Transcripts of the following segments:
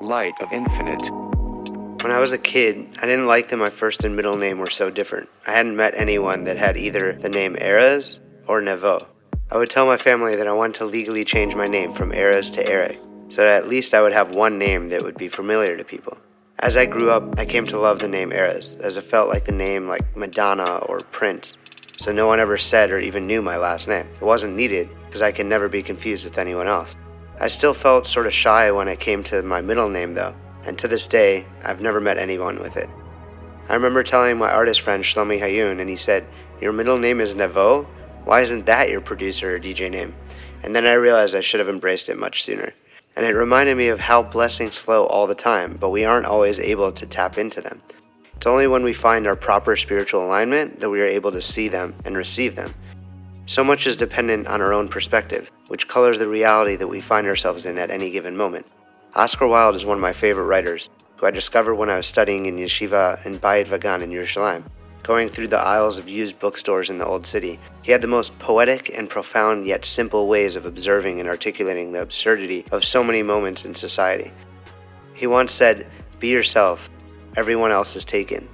light of infinite. When I was a kid, I didn't like that my first and middle name were so different. I hadn't met anyone that had either the name Eras or Nevo. I would tell my family that I wanted to legally change my name from Eras to Eric, so that at least I would have one name that would be familiar to people. As I grew up, I came to love the name Eras, as it felt like the name like Madonna or Prince, so no one ever said or even knew my last name. It wasn't needed, because I can never be confused with anyone else. I still felt sort of shy when I came to my middle name, though, and to this day, I've never met anyone with it. I remember telling my artist friend Shlomi Hayun, and he said, Your middle name is Nevo? Why isn't that your producer or DJ name? And then I realized I should have embraced it much sooner. And it reminded me of how blessings flow all the time, but we aren't always able to tap into them. It's only when we find our proper spiritual alignment that we are able to see them and receive them. So much is dependent on our own perspective, which colors the reality that we find ourselves in at any given moment. Oscar Wilde is one of my favorite writers, who I discovered when I was studying in yeshiva in Bayit Vagan in Yerushalayim. Going through the aisles of used bookstores in the Old City, he had the most poetic and profound yet simple ways of observing and articulating the absurdity of so many moments in society. He once said, Be yourself, everyone else is taken.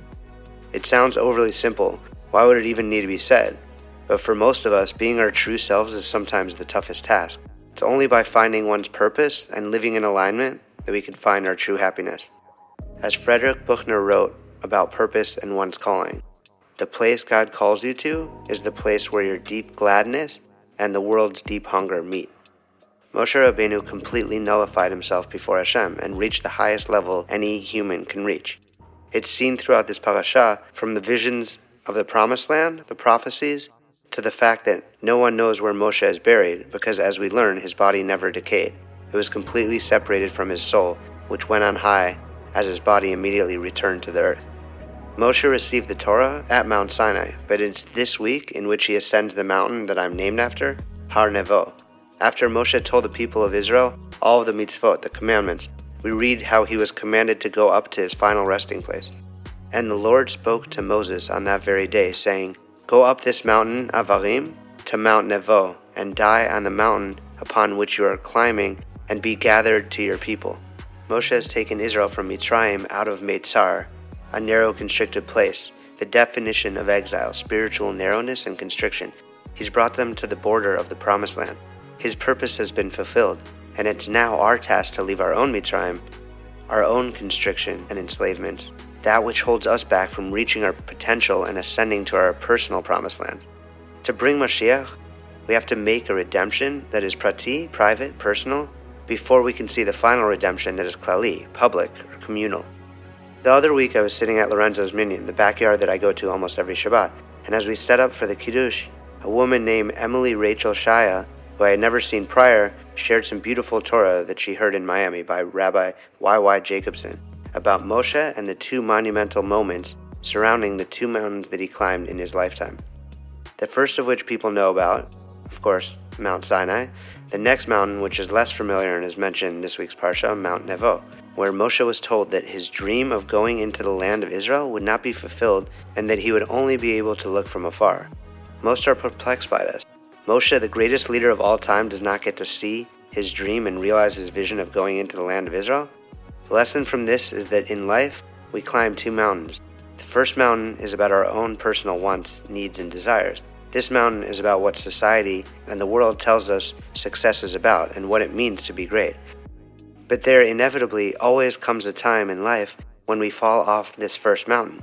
It sounds overly simple. Why would it even need to be said? But for most of us, being our true selves is sometimes the toughest task. It's only by finding one's purpose and living in alignment that we can find our true happiness. As Frederick Buechner wrote about purpose and one's calling, the place God calls you to is the place where your deep gladness and the world's deep hunger meet. Moshe Rabbeinu completely nullified himself before Hashem and reached the highest level any human can reach. It's seen throughout this parasha from the visions of the promised land, the prophecies, to the fact that no one knows where Moshe is buried because, as we learn, his body never decayed. It was completely separated from his soul, which went on high as his body immediately returned to the earth. Moshe received the Torah at Mount Sinai, but it's this week in which he ascends the mountain that I'm named after, Har Nevo. After Moshe told the people of Israel all of the mitzvot, the commandments, we read how he was commanded to go up to his final resting place. And the Lord spoke to Moses on that very day, saying, Go up this mountain, Avarim, to Mount Nevo, and die on the mountain upon which you are climbing, and be gathered to your people. Moshe has taken Israel from Mitzrayim out of Meitzar, a narrow, constricted place, the definition of exile, spiritual narrowness and constriction. He's brought them to the border of the Promised Land. His purpose has been fulfilled, and it's now our task to leave our own Mitzrayim, our own constriction and enslavement, that which holds us back from reaching our potential and ascending to our personal promised land. To bring Mashiach, we have to make a redemption that is prati, private, personal, before we can see the final redemption that is klali, public, or communal. The other week I was sitting at Lorenzo's Minyan, the backyard that I go to almost every Shabbat, and as we set up for the Kiddush, a woman named Emily Rachel Shaya, who I had never seen prior, shared some beautiful Torah that she heard in Miami by Rabbi Y.Y. Jacobson about Moshe and the two monumental moments surrounding the two mountains that he climbed in his lifetime. The first of which people know about, of course, Mount Sinai. The next mountain, which is less familiar and is mentioned in this week's Parsha, Mount Nevo, where Moshe was told that his dream of going into the land of Israel would not be fulfilled and that he would only be able to look from afar. Most are perplexed by this. Moshe, the greatest leader of all time, does not get to see his dream and realize his vision of going into the land of Israel? The lesson from this is that in life, we climb two mountains. The first mountain is about our own personal wants, needs, and desires. This mountain is about what society and the world tells us success is about and what it means to be great. But there inevitably always comes a time in life when we fall off this first mountain.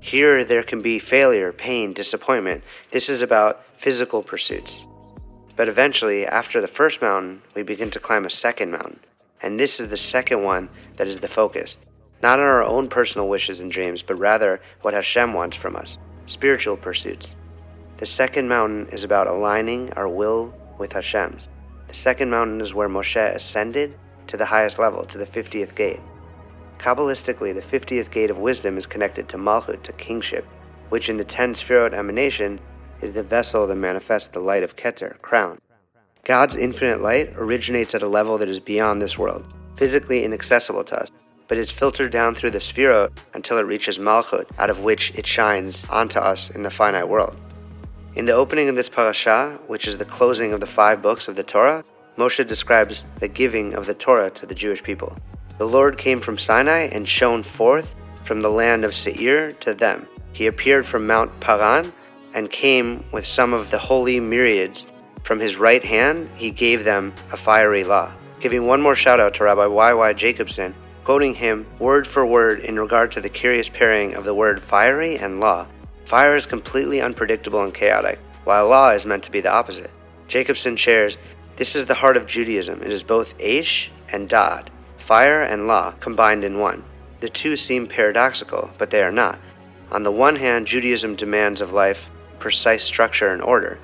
Here, there can be failure, pain, disappointment. This is about physical pursuits. But eventually, after the first mountain, we begin to climb a second mountain. And this is the second one that is the focus. Not on our own personal wishes and dreams, but rather what Hashem wants from us spiritual pursuits. The second mountain is about aligning our will with Hashem's. The second mountain is where Moshe ascended to the highest level, to the 50th gate. Kabbalistically, the 50th gate of wisdom is connected to Malchut, to kingship, which in the 10 Sfirot emanation is the vessel that manifests the light of Keter, crown. God's infinite light originates at a level that is beyond this world, physically inaccessible to us, but it's filtered down through the Sfirot until it reaches Malchut, out of which it shines onto us in the finite world. In the opening of this parasha, which is the closing of the five books of the Torah, Moshe describes the giving of the Torah to the Jewish people. The Lord came from Sinai and shone forth from the land of Seir to them. He appeared from Mount Paran and came with some of the holy myriads. From his right hand, he gave them a fiery law. Giving one more shout out to Rabbi Y.Y. Jacobson, quoting him word for word in regard to the curious pairing of the word fiery and law. Fire is completely unpredictable and chaotic, while law is meant to be the opposite. Jacobson shares, This is the heart of Judaism. It is both Aish and Dad, fire and law combined in one. The two seem paradoxical, but they are not. On the one hand, Judaism demands of life precise structure and order.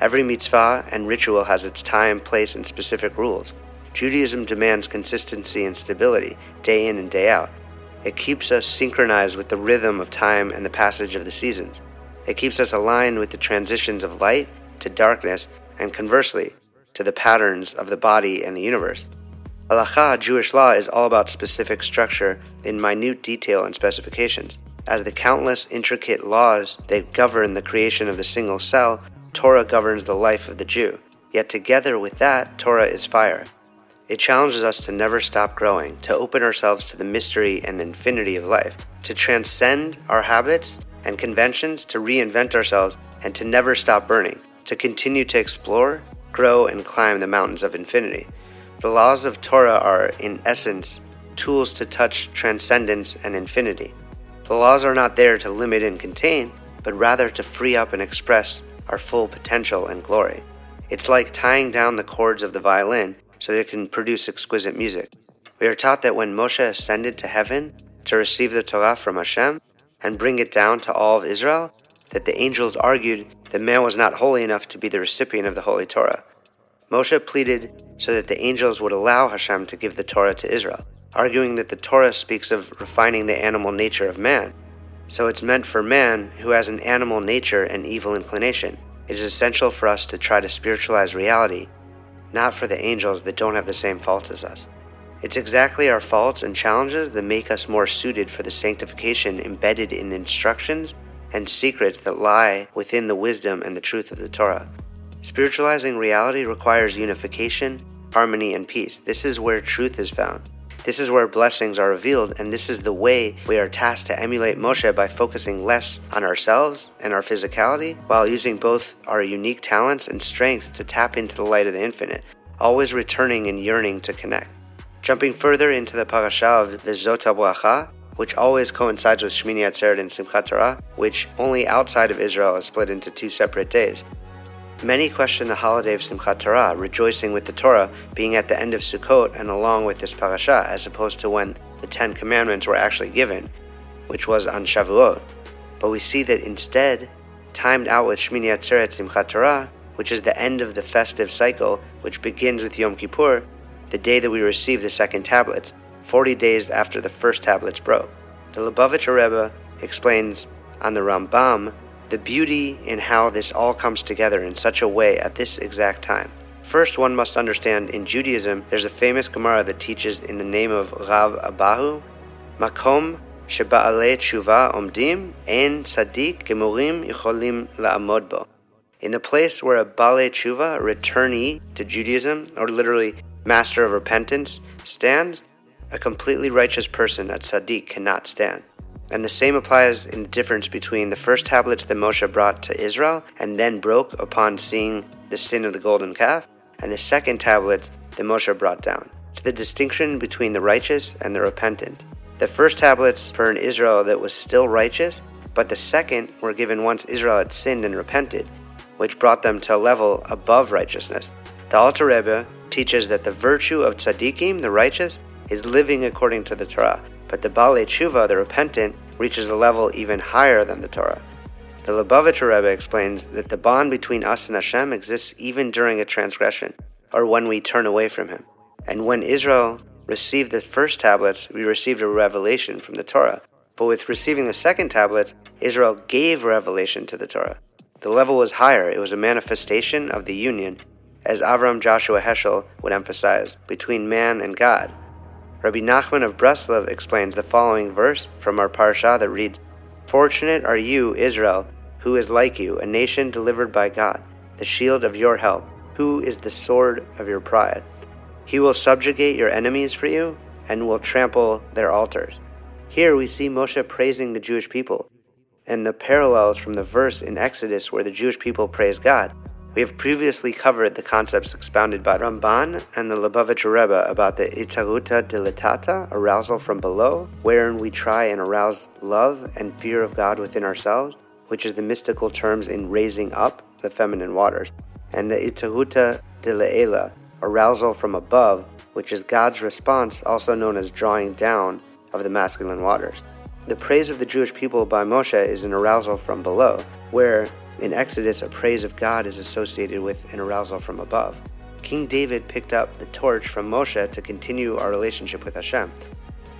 Every mitzvah and ritual has its time, place, and specific rules. Judaism demands consistency and stability, day in and day out. It keeps us synchronized with the rhythm of time and the passage of the seasons. It keeps us aligned with the transitions of light to darkness, and conversely, to the patterns of the body and the universe. Halacha, Jewish law, is all about specific structure in minute detail and specifications. As the countless intricate laws that govern the creation of the single cell, Torah governs the life of the Jew. Yet together with that, Torah is fire. It challenges us to never stop growing, to open ourselves to the mystery and the infinity of life, to transcend our habits and conventions, to reinvent ourselves, and to never stop burning, to continue to explore, grow, and climb the mountains of infinity. The laws of Torah are, in essence, tools to touch transcendence and infinity. The laws are not there to limit and contain, but rather to free up and express our full potential and glory. It's like tying down the chords of the violin so that it can produce exquisite music. We are taught that when Moshe ascended to heaven to receive the Torah from Hashem and bring it down to all of Israel, that the angels argued that man was not holy enough to be the recipient of the Holy Torah. Moshe pleaded so that the angels would allow Hashem to give the Torah to Israel arguing that the Torah speaks of refining the animal nature of man. So it's meant for man who has an animal nature and evil inclination. It is essential for us to try to spiritualize reality, not for the angels that don't have the same faults as us. It's exactly our faults and challenges that make us more suited for the sanctification embedded in the instructions and secrets that lie within the wisdom and the truth of the Torah. Spiritualizing reality requires unification, harmony, and peace. This is where truth is found. This is where blessings are revealed, and this is the way we are tasked to emulate Moshe by focusing less on ourselves and our physicality, while using both our unique talents and strengths to tap into the light of the infinite, always returning and yearning to connect. Jumping further into the parasha of Vezot HaBracha, which always coincides with Shmini Atzeret and Simchat Torah, which only outside of Israel is split into two separate days. Many question the holiday of Simchat Torah, rejoicing with the Torah being at the end of Sukkot and along with this parasha, as opposed to when the Ten Commandments were actually given, which was on Shavuot. But we see that instead, timed out with Shmini Atzeret Simchat Torah, which is the end of the festive cycle, which begins with Yom Kippur, the day that we receive the second tablets, 40 days after the first tablets broke. The Lubavitcher Rebbe explains on the Rambam the beauty in how this all comes together in such a way at this exact time. First, one must understand in Judaism, there's a famous Gemara that teaches in the name of Rav Abahu, Makom Sheba'ale Tshuva Omdim En Sadik Gemurim Yicholim La'amod Bo. In the place where a Bale Tshuva, returnee to Judaism, or literally master of repentance, stands, a completely righteous person at Sadiq cannot stand. And the same applies in the difference between the first tablets that Moshe brought to Israel and then broke upon seeing the sin of the golden calf, and the second tablets that Moshe brought down, to the distinction between the righteous and the repentant. The first tablets for an Israel that was still righteous, but the second were given once Israel had sinned and repented, which brought them to a level above righteousness. The Alter Rebbe teaches that the virtue of tzaddikim, the righteous, is living according to the Torah, but the Baalei Tshuva, the repentant, reaches a level even higher than the Torah. The Lubavitcher Rebbe explains that the bond between us and Hashem exists even during a transgression, or when we turn away from Him. And when Israel received the first tablets, we received a revelation from the Torah. But with receiving the second tablets, Israel gave revelation to the Torah. The level was higher, it was a manifestation of the union, as Avram Joshua Heschel would emphasize, between man and God. Rabbi Nachman of Breslov explains the following verse from our parsha that reads, Fortunate are you, Israel, who is like you, a nation delivered by God, the shield of your help, who is the sword of your pride. He will subjugate your enemies for you, and will trample their altars. Here we see Moshe praising the Jewish people and the parallels from the verse in Exodus where the Jewish people praise God. We have previously covered the concepts expounded by Ramban and the Lubavitcher Rebbe about the Itzaruta dilatata, arousal from below, wherein we try and arouse love and fear of God within ourselves, which is the mystical terms in raising up the feminine waters, and the Itzaruta dilaela, arousal from above, which is God's response, also known as drawing down of the masculine waters. The praise of the Jewish people by Moshe is an arousal from below, where in Exodus, a praise of God is associated with an arousal from above. King David picked up the torch from Moshe to continue our relationship with Hashem.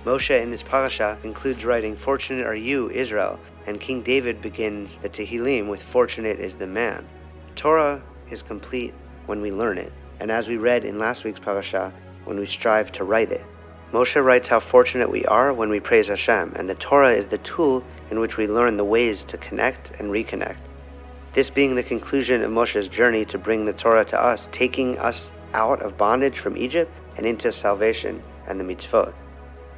Moshe in this parasha includes writing, Fortunate are you, Israel, and King David begins the Tehillim with, Fortunate is the man. Torah is complete when we learn it, and as we read in last week's parasha, when we strive to write it. Moshe writes how fortunate we are when we praise Hashem, and the Torah is the tool in which we learn the ways to connect and reconnect. This being the conclusion of Moshe's journey to bring the Torah to us, taking us out of bondage from Egypt and into salvation and the mitzvot.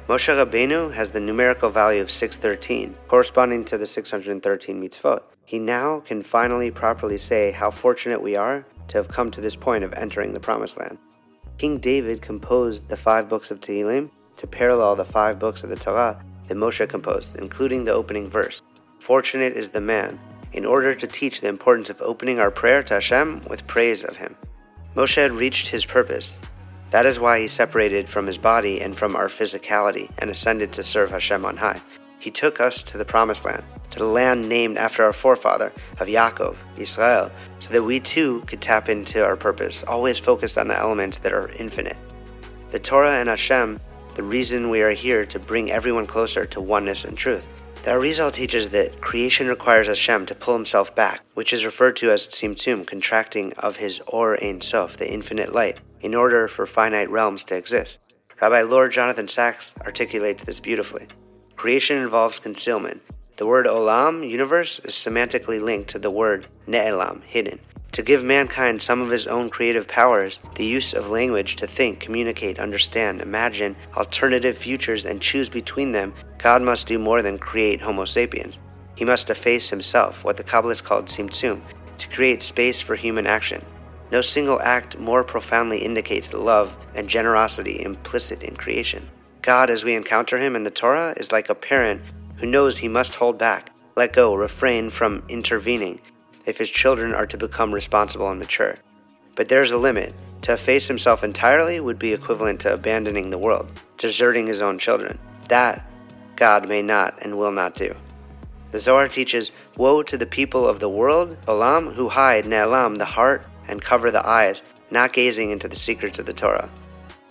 Moshe Rabbeinu has the numerical value of 613, corresponding to the 613 mitzvot. He now can finally properly say how fortunate we are to have come to this point of entering the Promised Land. King David composed the five books of Tehillim to parallel the five books of the Torah that Moshe composed, including the opening verse Fortunate is the man in order to teach the importance of opening our prayer to Hashem with praise of Him. Moshe had reached his purpose. That is why he separated from his body and from our physicality and ascended to serve Hashem on high. He took us to the promised land, to the land named after our forefather of Yaakov, Israel, so that we too could tap into our purpose, always focused on the elements that are infinite. The Torah and Hashem, the reason we are here to bring everyone closer to oneness and truth. The Arizal teaches that creation requires Hashem to pull himself back, which is referred to as Tzimtzum, contracting of his Or Ein Sof, the infinite light, in order for finite realms to exist. Rabbi Lord Jonathan Sacks articulates this beautifully. Creation involves concealment. The word olam, universe, is semantically linked to the word ne'elam, hidden. To give mankind some of his own creative powers, the use of language to think, communicate, understand, imagine alternative futures, and choose between them, God must do more than create Homo sapiens. He must efface himself, what the Kabbalists called Tzimtzum, to create space for human action. No single act more profoundly indicates the love and generosity implicit in creation. God, as we encounter him in the Torah, is like a parent who knows he must hold back, let go, refrain from intervening, if his children are to become responsible and mature. But there's a limit. To efface himself entirely would be equivalent to abandoning the world, deserting his own children. That God may not and will not do. The Zohar teaches, Woe to the people of the world, Olam, who hide Ne'elam, the heart, and cover the eyes, not gazing into the secrets of the Torah.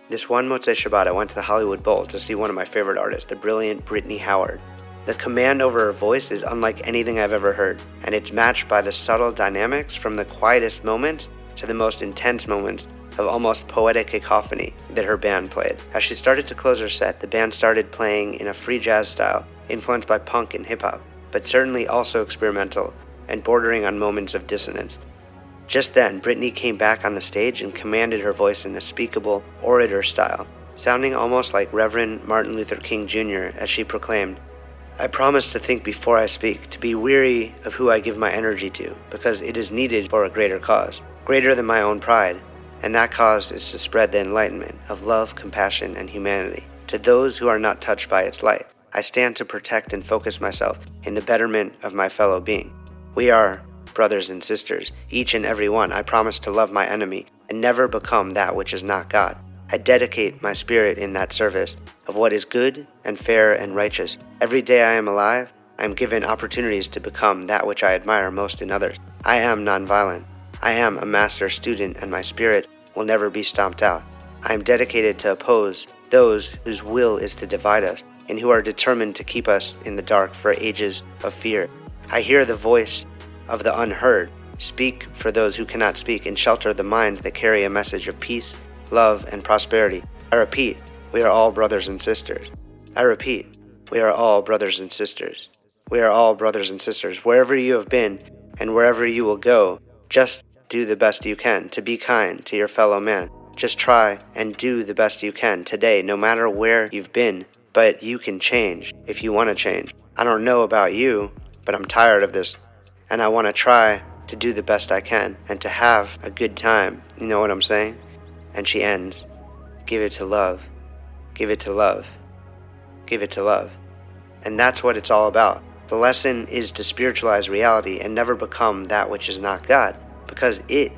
This one Motzei Shabbat, I went to the Hollywood Bowl to see one of my favorite artists, the brilliant Brittany Howard. The command over her voice is unlike anything I've ever heard, and it's matched by the subtle dynamics from the quietest moments to the most intense moments of almost poetic cacophony that her band played. As she started to close her set, the band started playing in a free jazz style, influenced by punk and hip hop, but certainly also experimental and bordering on moments of dissonance. Just then, Brittany came back on the stage and commanded her voice in a speakable orator style, sounding almost like Reverend Martin Luther King Jr. as she proclaimed, I promise to think before I speak, to be weary of who I give my energy to, because it is needed for a greater cause, greater than my own pride, and that cause is to spread the enlightenment of love, compassion, and humanity to those who are not touched by its light. I stand to protect and focus myself in the betterment of my fellow being. We are brothers and sisters, each and every one. I promise to love my enemy and never become that which is not God. I dedicate my spirit in that service of what is good and fair and righteous. Every day I am alive, I am given opportunities to become that which I admire most in others. I am nonviolent. I am a master student, and my spirit will never be stomped out. I am dedicated to oppose those whose will is to divide us and who are determined to keep us in the dark for ages of fear. I hear the voice of the unheard. Speak for those who cannot speak and shelter the minds that carry a message of peace love, and prosperity. I repeat, we are all brothers and sisters. I repeat, we are all brothers and sisters. We are all brothers and sisters. Wherever you have been and wherever you will go, just do the best you can to be kind to your fellow man, Just try and do the best you can today, no matter where you've been. But you can change if you want to change. I don't know about you, but I'm tired of this. And I want to try to do the best I can and to have a good time. You know what I'm saying? And she ends Give it to love. Give it to love. Give it to love. And that's what it's all about. The lesson is to spiritualize reality and never become that which is not God, because it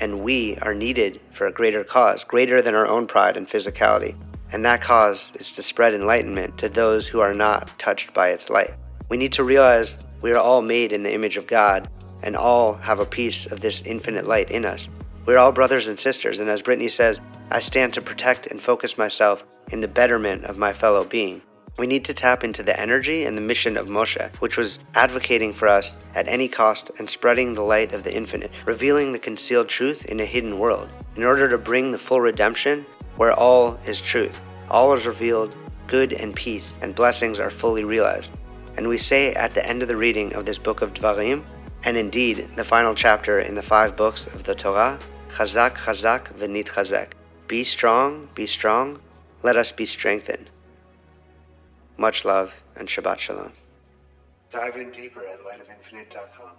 and we are needed for a greater cause, greater than our own pride and physicality. And that cause is to spread enlightenment to those who are not touched by its light. We need to realize we are all made in the image of God and all have a piece of this infinite light in us. We're all brothers and sisters, and as Brittany says, I stand to protect and focus myself in the betterment of my fellow being. We need to tap into the energy and the mission of Moshe, which was advocating for us at any cost and spreading the light of the infinite, revealing the concealed truth in a hidden world, in order to bring the full redemption where all is truth. All is revealed, good and peace and blessings are fully realized. And we say at the end of the reading of this book of Dvarim, and indeed the final chapter in the five books of the Torah, Chazak, Chazak, Venit Chazak. Be strong, be strong, let us be strengthened. Much love and Shabbat Shalom. Dive in deeper at lightofinfinite.com.